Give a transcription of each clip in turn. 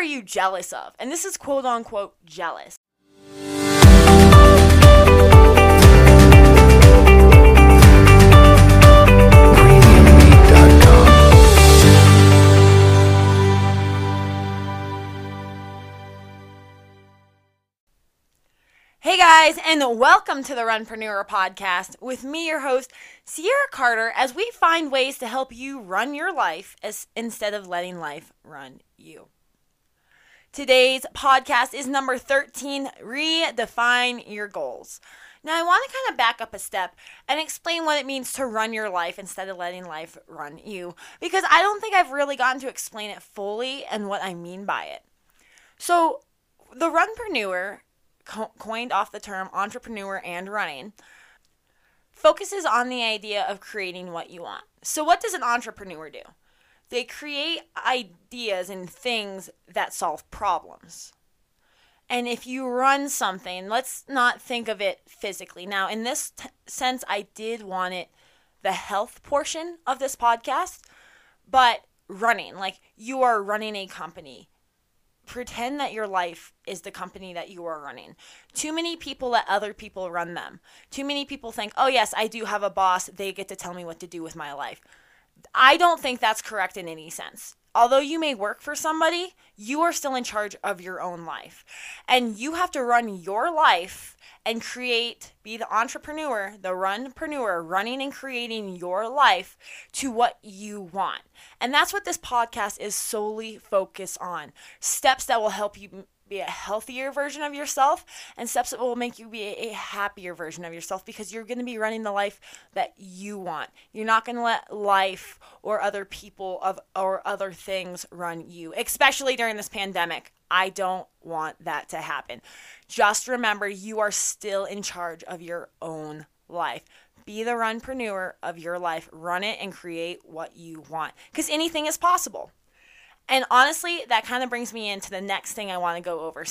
are you jealous of? And this is quote unquote jealous. Hey guys, and welcome to the Runpreneur podcast with me, your host, Ciara Carter, as we find ways to help you run your life as, instead of letting life run you. Today's podcast is number 13 Redefine Your Goals. Now, I want to kind of back up a step and explain what it means to run your life instead of letting life run you, because I don't think I've really gotten to explain it fully and what I mean by it. So, the Runpreneur co- coined off the term entrepreneur and running, focuses on the idea of creating what you want. So, what does an entrepreneur do? They create ideas and things that solve problems. And if you run something, let's not think of it physically. Now, in this t- sense, I did want it the health portion of this podcast, but running, like you are running a company, pretend that your life is the company that you are running. Too many people let other people run them. Too many people think, oh, yes, I do have a boss. They get to tell me what to do with my life. I don't think that's correct in any sense. Although you may work for somebody, you are still in charge of your own life. And you have to run your life and create, be the entrepreneur, the runpreneur, running and creating your life to what you want. And that's what this podcast is solely focused on steps that will help you be a healthier version of yourself and steps that will make you be a, happier version of yourself because you're going to be running the life that you want. You're not going to let life or other people of or other things run you, especially during this pandemic. I don't want that to happen. Just remember you are still in charge of your own life. Be the runpreneur of your life. Run it and create what you want because anything is possible. And honestly, that kind of brings me into the next thing I want to go over.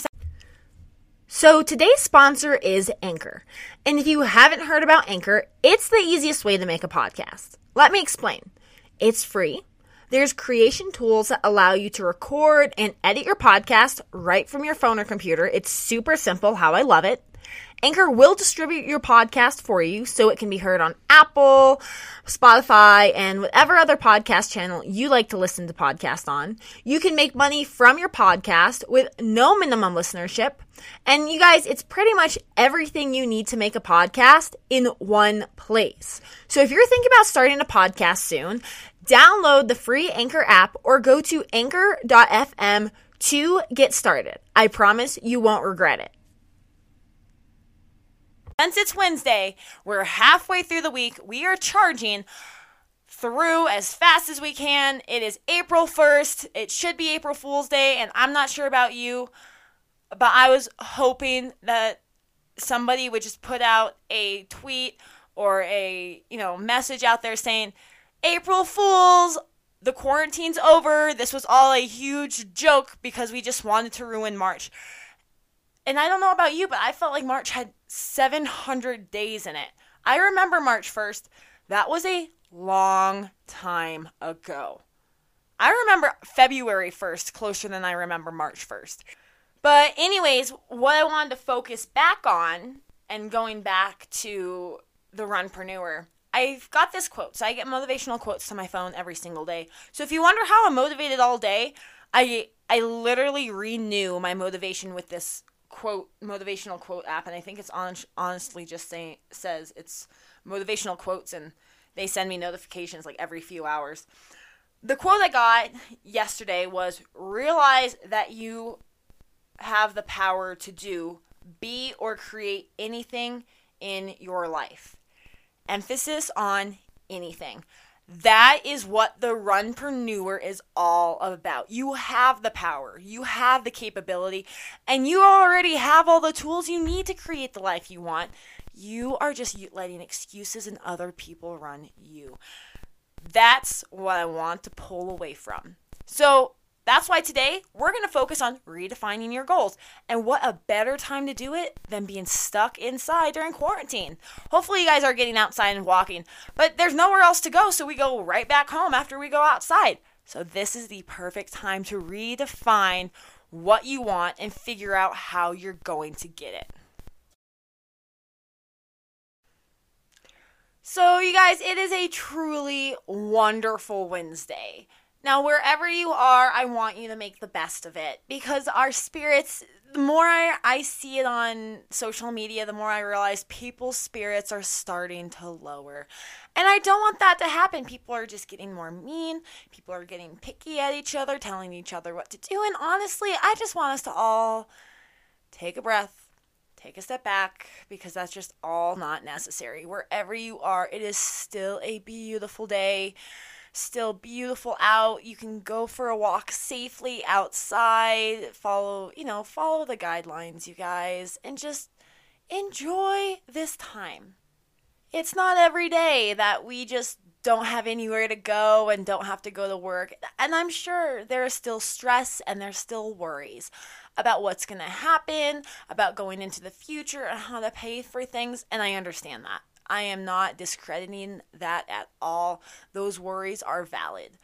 So, today's sponsor is Anchor. And if you haven't heard about Anchor, it's the easiest way to make a podcast. Let me explain. It's free. There's creation tools that allow you to record and edit your podcast right from your phone or computer. It's super simple, how I love it. Anchor will distribute your podcast for you so it can be heard on Apple, Spotify, and whatever other podcast channel you like to listen to podcasts on. You can make money from your podcast with no minimum listenership. And you guys, it's pretty much everything you need to make a podcast in one place. So if you're thinking about starting a podcast soon, download the free Anchor app or go to anchor.fm to get started. I promise you won't regret it. Since it's Wednesday, we're halfway through the week. We are charging through as fast as we can. It is April 1st. It should be April Fool's Day, and I'm not sure about you, but I was hoping that somebody would just put out a tweet or a, you know, message out there saying, "April Fools, the quarantine's over. This was all a huge joke because we just wanted to ruin March." And I don't know about you, but I felt like March had 700 days in it. I remember March 1st. That was a long time ago. I remember February 1st closer than I remember March 1st. But, anyways, what I wanted to focus back on and going back to the runpreneur, I've got this quote. So I get motivational quotes to my phone every single day. So if you wonder how I'm motivated all day, I I literally renew my motivation with this quote motivational quote app and i think it's on, honestly just saying says it's motivational quotes and they send me notifications like every few hours. The quote i got yesterday was realize that you have the power to do be or create anything in your life. Emphasis on anything that is what the runpreneur is all about. You have the power, you have the capability, and you already have all the tools you need to create the life you want. You are just letting excuses and other people run you. That's what I want to pull away from. So, that's why today we're going to focus on redefining your goals. And what a better time to do it than being stuck inside during quarantine. Hopefully, you guys are getting outside and walking, but there's nowhere else to go, so we go right back home after we go outside. So, this is the perfect time to redefine what you want and figure out how you're going to get it. So, you guys, it is a truly wonderful Wednesday. Now, wherever you are, I want you to make the best of it because our spirits, the more I, I see it on social media, the more I realize people's spirits are starting to lower. And I don't want that to happen. People are just getting more mean. People are getting picky at each other, telling each other what to do. And honestly, I just want us to all take a breath, take a step back, because that's just all not necessary. Wherever you are, it is still a beautiful day still beautiful out. You can go for a walk safely outside. Follow, you know, follow the guidelines, you guys, and just enjoy this time. It's not every day that we just don't have anywhere to go and don't have to go to work. And I'm sure there is still stress and there's still worries about what's going to happen, about going into the future and how to pay for things. And I understand that. I am not discrediting that at all. Those worries are valid.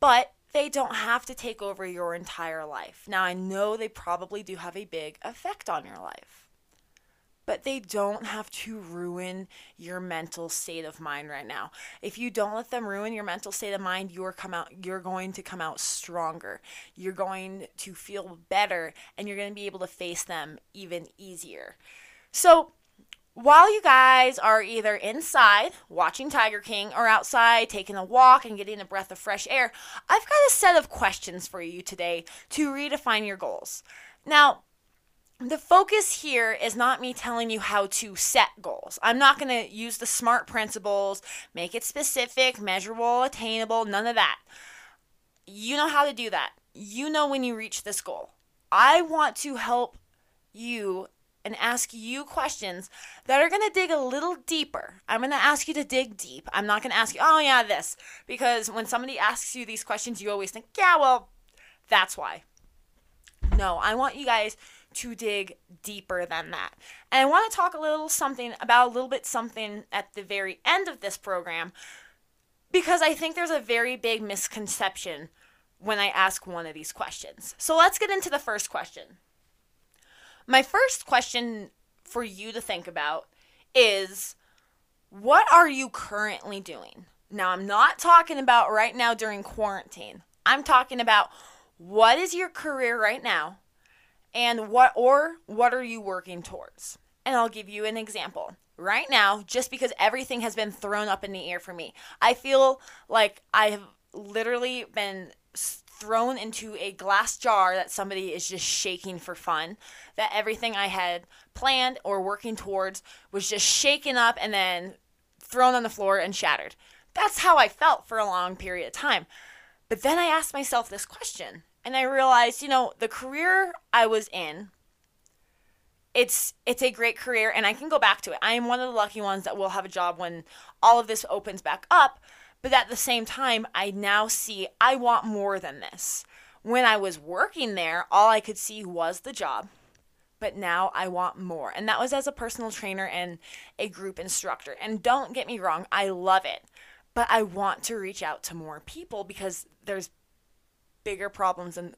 But they don't have to take over your entire life. Now, I know they probably do have a big effect on your life, but they don't have to ruin your mental state of mind right now. If you don't let them ruin your mental state of mind, you're come out you're going to come out stronger. You're going to feel better and you're going to be able to face them even easier. So, while you guys are either inside watching Tiger King or outside taking a walk and getting a breath of fresh air, I've got a set of questions for you today to redefine your goals. Now, the focus here is not me telling you how to set goals. I'm not going to use the SMART principles, make it specific, measurable, attainable, none of that. You know how to do that. You know when you reach this goal. I want to help you and ask you questions that are going to dig a little deeper. I'm going to ask you to dig deep. I'm not going to ask you, oh, yeah, this. Because when somebody asks you these questions, you always think, yeah, well, that's why. No, I want you guys to dig deeper than that. And I want to talk a little something about a little bit something at the very end of this program because I think there's a very big misconception when I ask one of these questions. So let's get into the first question. My first question for you to think about is what are you currently doing? Now, I'm not talking about right now during quarantine. I'm talking about what is your career right now and what or what are you working towards? And I'll give you an example. Right now, just because everything has been thrown up in the air for me, I feel like I have literally been thrown into a glass jar that somebody is just shaking for fun. That everything I had planned or working towards was just shaken up and then thrown on the floor and shattered. That's how I felt for a long period of time. But then I asked myself this question and I realized, you know, the career I was in it's it's a great career and I can go back to it. I am one of the lucky ones that will have a job when all of this opens back up. But at the same time, I now see I want more than this. When I was working there, all I could see was the job. But now I want more. And that was as a personal trainer and a group instructor. And don't get me wrong, I love it. But I want to reach out to more people because there's bigger problems than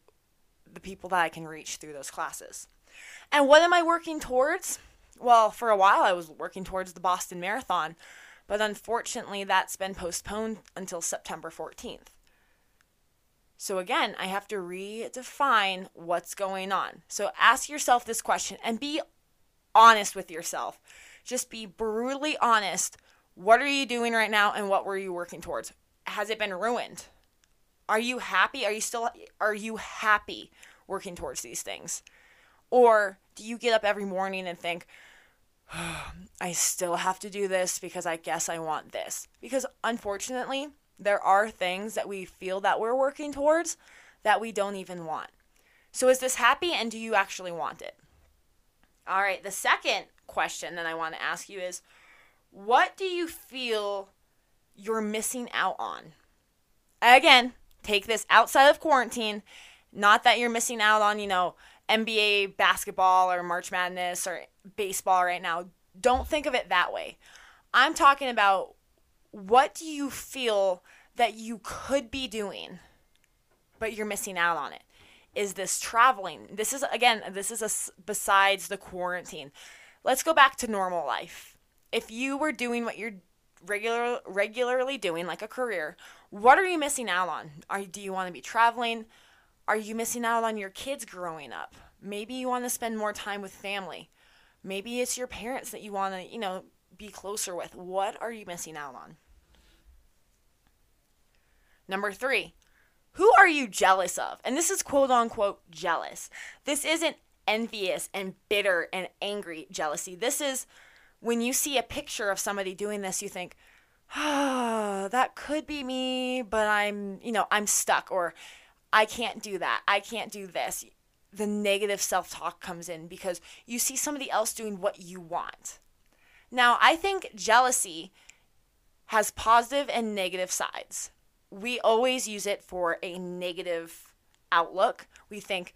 the people that I can reach through those classes. And what am I working towards? Well, for a while I was working towards the Boston Marathon but unfortunately, that's been postponed until September 14th. So again, I have to redefine what's going on. So ask yourself this question and be honest with yourself. Just be brutally honest. What are you doing right now and what were you working towards? Has it been ruined? Are you happy? Are you still are you happy working towards these things? Or do you get up every morning and think, I still have to do this because I guess I want this. Because unfortunately, there are things that we feel that we're working towards that we don't even want. So is this happy and do you actually want it? All right, the second question that I want to ask you is what do you feel you're missing out on? Again, take this outside of quarantine, not that you're missing out on, you know, NBA basketball or March Madness or baseball right now. Don't think of it that way. I'm talking about what do you feel that you could be doing, but you're missing out on it? is this traveling. This is again, this is a besides the quarantine. Let's go back to normal life. If you were doing what you're regular regularly doing like a career, what are you missing out on? Are do you want to be traveling? Are you missing out on your kids growing up? Maybe you want to spend more time with family. Maybe it's your parents that you want to, you know, be closer with. What are you missing out on? Number 3. Who are you jealous of? And this is quote unquote jealous. This isn't envious and bitter and angry jealousy. This is when you see a picture of somebody doing this, you think, oh, that could be me, but I'm, you know, I'm stuck or I can't do that. I can't do this. The negative self talk comes in because you see somebody else doing what you want. Now, I think jealousy has positive and negative sides. We always use it for a negative outlook. We think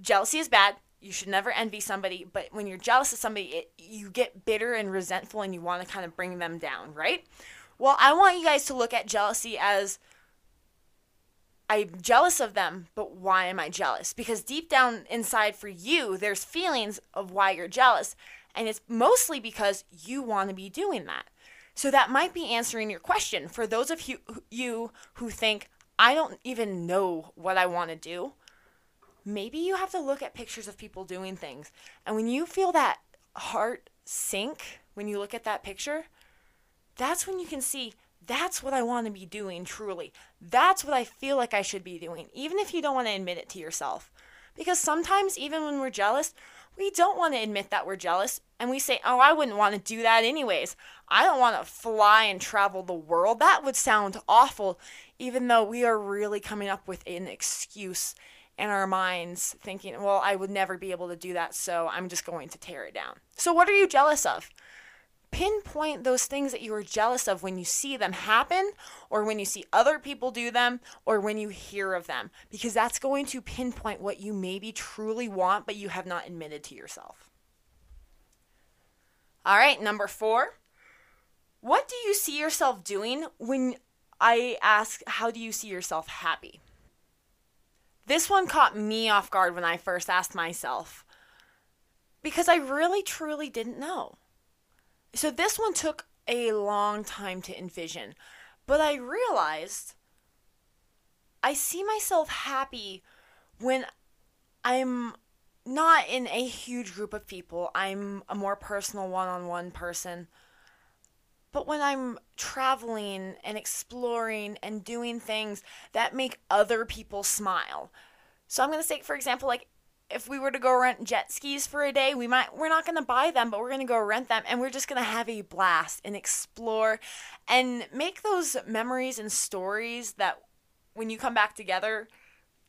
jealousy is bad, you should never envy somebody, but when you're jealous of somebody, it, you get bitter and resentful and you want to kind of bring them down, right? Well, I want you guys to look at jealousy as I'm jealous of them, but why am I jealous? Because deep down inside for you, there's feelings of why you're jealous, and it's mostly because you want to be doing that. So that might be answering your question. For those of you, who think, I don't even know what I want to do, maybe you have to look at pictures of people doing things. And when you feel that heart sink when you look at that picture, that's when you can see that's what I want to be doing truly. That's what I feel like I should be doing, even if you don't want to admit it to yourself. Because sometimes, even when we're jealous, we don't want to admit that we're jealous and we say, Oh, I wouldn't want to do that anyways. I don't want to fly and travel the world. That would sound awful, even though we are really coming up with an excuse in our minds thinking, well, I would never be able to do that, so I'm just going to tear it down. So, what are you jealous of? Pinpoint those things that you are jealous of when you see them happen, or when you see other people do them, or when you hear of them, because that's going to pinpoint what you maybe truly want, but you have not admitted to yourself. All right, number four. What do you see yourself doing when I ask, how do you see yourself happy? This one caught me off guard when I first asked myself because I really truly didn't know. So this one took a long time to envision, but I realized I see myself happy when I'm not in a huge group of people. I'm a more personal one on one person. But when I'm traveling and exploring and doing things that make other people smile. So I'm going to say, for example, like if we were to go rent jet skis for a day, we might we're not going to buy them, but we're going to go rent them and we're just going to have a blast and explore and make those memories and stories that when you come back together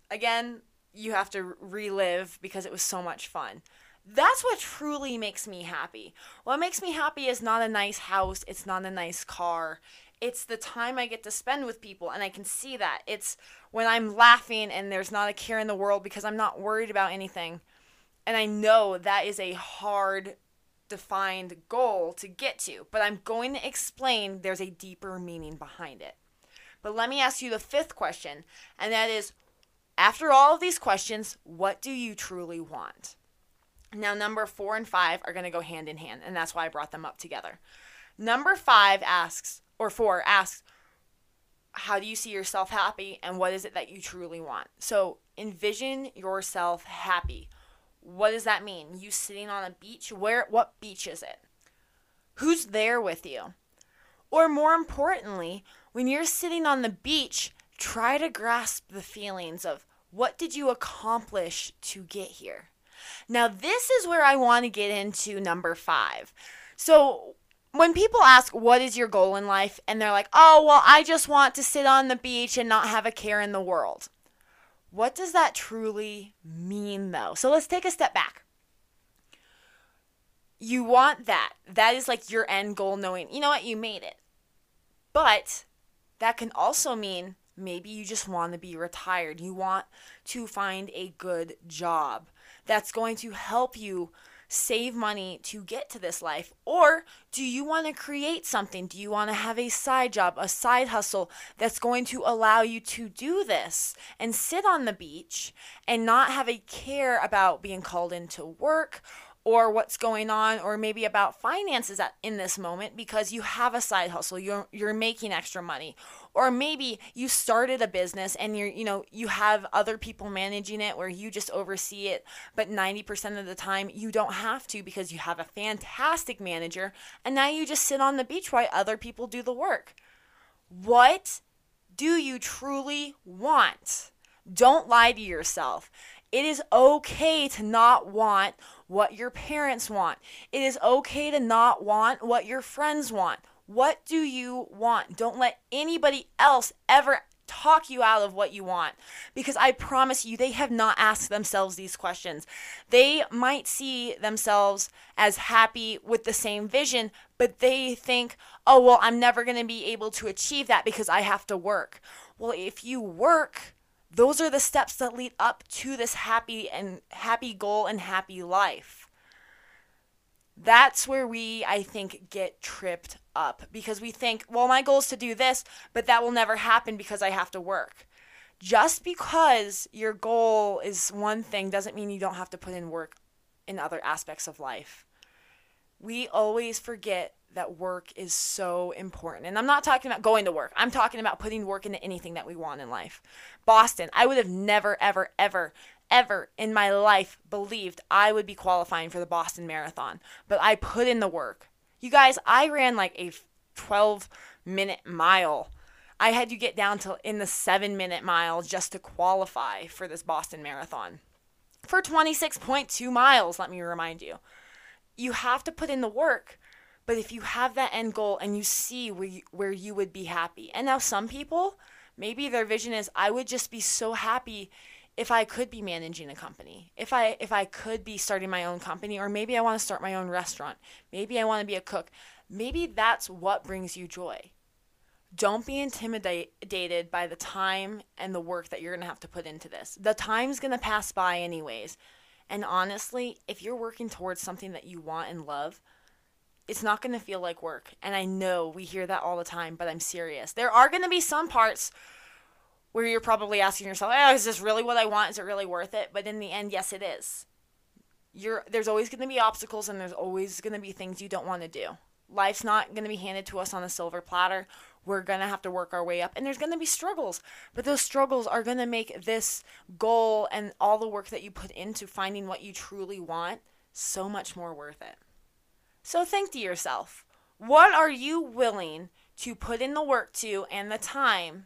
again, you have to relive because it was so much fun. That's what truly makes me happy. What makes me happy is not a nice house, it's not a nice car. It's the time I get to spend with people, and I can see that. It's when I'm laughing and there's not a care in the world because I'm not worried about anything. And I know that is a hard defined goal to get to, but I'm going to explain there's a deeper meaning behind it. But let me ask you the fifth question, and that is after all of these questions, what do you truly want? Now, number four and five are going to go hand in hand, and that's why I brought them up together. Number five asks, or four asks, how do you see yourself happy and what is it that you truly want? So, envision yourself happy. What does that mean? You sitting on a beach? Where what beach is it? Who's there with you? Or more importantly, when you're sitting on the beach, try to grasp the feelings of what did you accomplish to get here? Now, this is where I want to get into number five. So, when people ask, What is your goal in life? and they're like, Oh, well, I just want to sit on the beach and not have a care in the world. What does that truly mean, though? So, let's take a step back. You want that. That is like your end goal, knowing, you know what, you made it. But that can also mean maybe you just want to be retired. You want to find a good job that's going to help you save money to get to this life? Or do you want to create something? Do you want to have a side job, a side hustle that's going to allow you to do this and sit on the beach and not have a care about being called into work or what's going on or maybe about finances at, in this moment because you have a side hustle you're you're making extra money. Or maybe you started a business and you're you know you have other people managing it where you just oversee it but 90% of the time you don't have to because you have a fantastic manager and now you just sit on the beach while other people do the work. What do you truly want? Don't lie to yourself. It is okay to not want what your parents want. It is okay to not want what your friends want. What do you want? Don't let anybody else ever talk you out of what you want because I promise you, they have not asked themselves these questions. They might see themselves as happy with the same vision, but they think, oh, well, I'm never going to be able to achieve that because I have to work. Well, if you work, those are the steps that lead up to this happy and happy goal and happy life. That's where we, I think, get tripped up because we think, well, my goal is to do this, but that will never happen because I have to work. Just because your goal is one thing doesn't mean you don't have to put in work in other aspects of life. We always forget that work is so important. And I'm not talking about going to work. I'm talking about putting work into anything that we want in life. Boston, I would have never, ever, ever, ever in my life believed I would be qualifying for the Boston Marathon. But I put in the work. You guys, I ran like a 12 minute mile. I had to get down to in the seven minute mile just to qualify for this Boston Marathon. For 26.2 miles, let me remind you. You have to put in the work but if you have that end goal and you see where you, where you would be happy. And now some people, maybe their vision is I would just be so happy if I could be managing a company. If I if I could be starting my own company or maybe I want to start my own restaurant. Maybe I want to be a cook. Maybe that's what brings you joy. Don't be intimidated by the time and the work that you're going to have to put into this. The time's going to pass by anyways. And honestly, if you're working towards something that you want and love, it's not going to feel like work. And I know we hear that all the time, but I'm serious. There are going to be some parts where you're probably asking yourself, oh, is this really what I want? Is it really worth it? But in the end, yes, it is. You're, there's always going to be obstacles and there's always going to be things you don't want to do. Life's not going to be handed to us on a silver platter. We're going to have to work our way up and there's going to be struggles. But those struggles are going to make this goal and all the work that you put into finding what you truly want so much more worth it. So think to yourself what are you willing to put in the work to and the time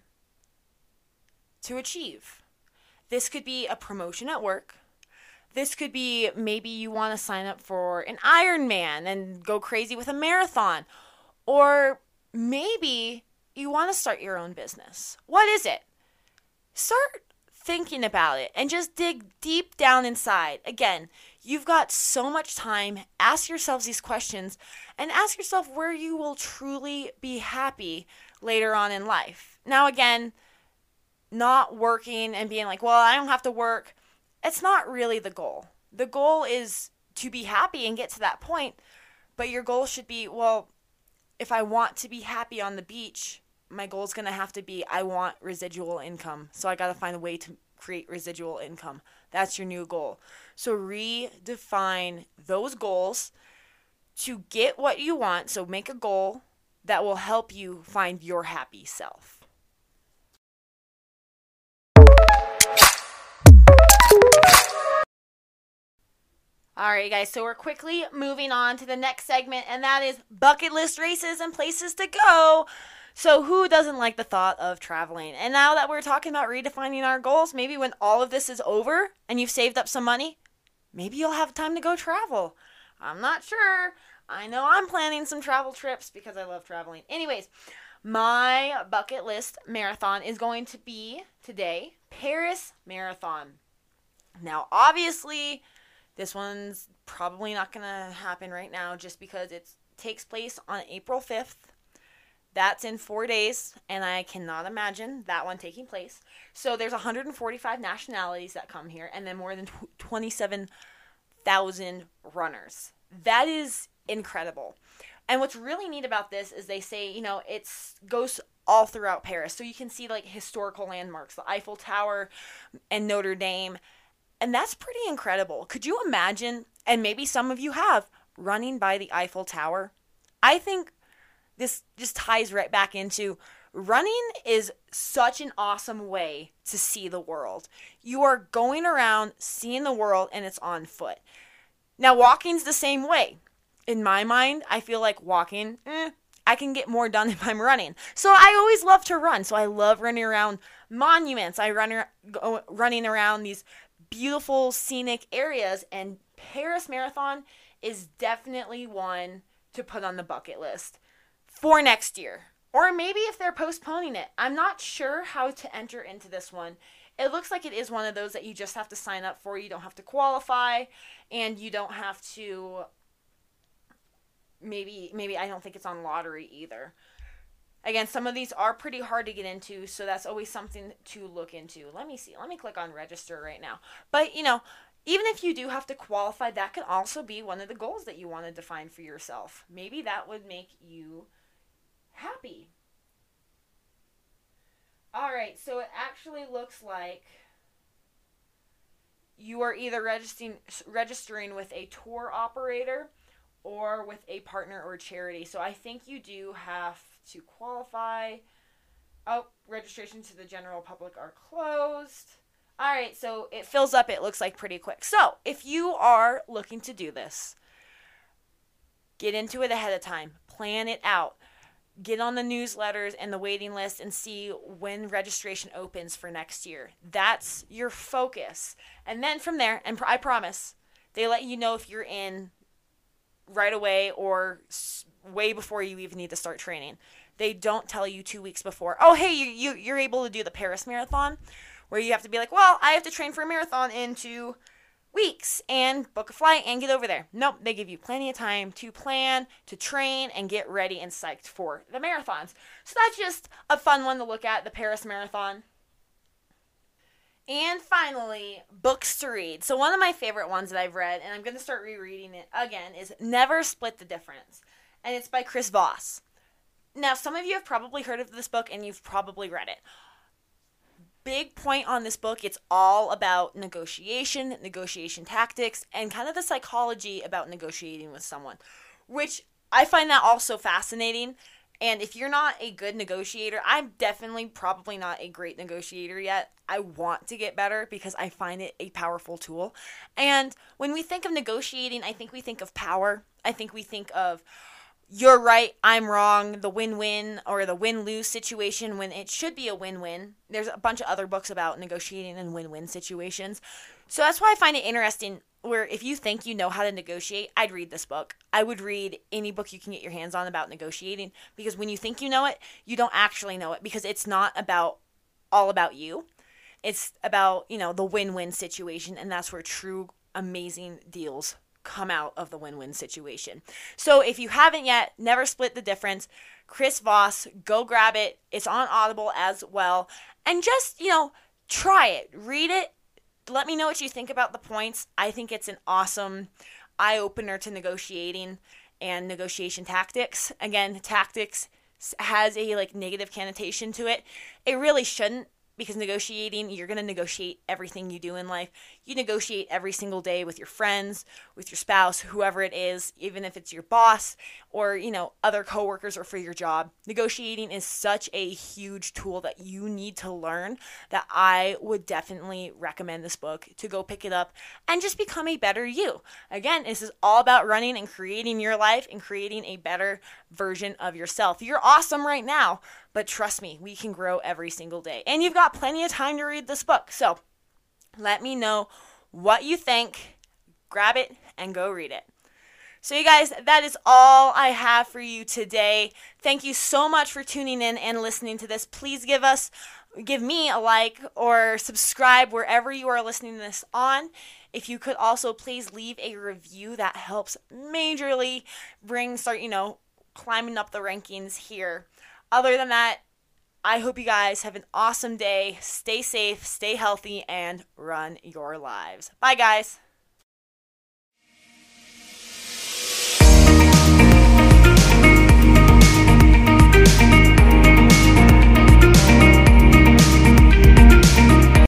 to achieve? This could be a promotion at work. This could be maybe you want to sign up for an Ironman and go crazy with a marathon. Or maybe you want to start your own business. What is it? Start thinking about it and just dig deep down inside. Again, you've got so much time. Ask yourselves these questions and ask yourself where you will truly be happy later on in life. Now, again, not working and being like, well, I don't have to work. It's not really the goal. The goal is to be happy and get to that point. But your goal should be, well, if I want to be happy on the beach, my goal is going to have to be I want residual income. So I got to find a way to create residual income. That's your new goal. So redefine those goals to get what you want. So make a goal that will help you find your happy self. All right, guys, so we're quickly moving on to the next segment, and that is bucket list races and places to go. So, who doesn't like the thought of traveling? And now that we're talking about redefining our goals, maybe when all of this is over and you've saved up some money, maybe you'll have time to go travel. I'm not sure. I know I'm planning some travel trips because I love traveling. Anyways, my bucket list marathon is going to be today Paris Marathon. Now, obviously, this one's probably not going to happen right now just because it takes place on April 5th that's in four days, and I cannot imagine that one taking place. So there's 145 nationalities that come here, and then more than 27,000 runners. That is incredible. And what's really neat about this is they say, you know, it goes all throughout Paris. So you can see like historical landmarks, the Eiffel Tower and Notre Dame. And that's pretty incredible. Could you imagine, and maybe some of you have, running by the Eiffel Tower? I think this just ties right back into running is such an awesome way to see the world. You are going around seeing the world and it's on foot. Now, walking's the same way. In my mind, I feel like walking, eh, I can get more done if I'm running. So I always love to run. So I love running around monuments. I run go, running around these beautiful scenic areas and Paris Marathon is definitely one to put on the bucket list for next year. Or maybe if they're postponing it. I'm not sure how to enter into this one. It looks like it is one of those that you just have to sign up for. You don't have to qualify and you don't have to maybe maybe I don't think it's on lottery either. Again, some of these are pretty hard to get into, so that's always something to look into. Let me see. Let me click on register right now. But, you know, even if you do have to qualify, that can also be one of the goals that you want to define for yourself. Maybe that would make you happy. All right, so it actually looks like you are either registering registering with a tour operator or with a partner or charity. So I think you do have to qualify. Oh, registration to the general public are closed. All right, so it fills up, it looks like pretty quick. So, if you are looking to do this, get into it ahead of time, plan it out get on the newsletters and the waiting list and see when registration opens for next year. That's your focus. And then from there, and I promise, they let you know if you're in right away or way before you even need to start training. They don't tell you two weeks before, oh, hey, you, you, you're able to do the Paris Marathon, where you have to be like, well, I have to train for a marathon into weeks and book a flight and get over there. Nope, they give you plenty of time to plan, to train, and get ready and psyched for the marathons. So that's just a fun one to look at the Paris Marathon. And finally, books to read. So, one of my favorite ones that I've read, and I'm going to start rereading it again, is Never Split the Difference. And it's by Chris Voss. Now, some of you have probably heard of this book and you've probably read it big point on this book. It's all about negotiation, negotiation tactics, and kind of the psychology about negotiating with someone, which I find that also fascinating. And if you're not a good negotiator, I'm definitely probably not a great negotiator yet. I want to get better because I find it a powerful tool. And when we think of negotiating, I think we think of power. I think we think of, you're right, I'm wrong, the win win or the win lose situation when it should be a win win. There's a bunch of other books about negotiating and win win situations. So that's why I find it interesting. Where if you think you know how to negotiate, I'd read this book. I would read any book you can get your hands on about negotiating because when you think you know it, you don't actually know it because it's not about all about you. It's about, you know, the win win situation, and that's where true amazing deals come out of the win win situation. So if you haven't yet, never split the difference. Chris Voss, go grab it. It's on Audible as well. And just, you know, try it, read it. Let me know what you think about the points. I think it's an awesome eye opener to negotiating and negotiation tactics. Again, tactics has a like negative connotation to it. It really shouldn't because negotiating, you're going to negotiate everything you do in life. You negotiate every single day with your friends, with your spouse, whoever it is, even if it's your boss or, you know, other coworkers or for your job. Negotiating is such a huge tool that you need to learn that I would definitely recommend this book to go pick it up and just become a better you. Again, this is all about running and creating your life and creating a better version of yourself. You're awesome right now but trust me, we can grow every single day. And you've got plenty of time to read this book. So let me know what you think. Grab it and go read it. So, you guys, that is all I have for you today. Thank you so much for tuning in and listening to this. Please give us, give me a like or subscribe wherever you are listening to this on. If you could also please leave a review, that helps majorly bring, start, you know, climbing up the rankings here other than that, I hope you guys have an awesome day. Stay safe, stay healthy, and run your lives. Bye, guys.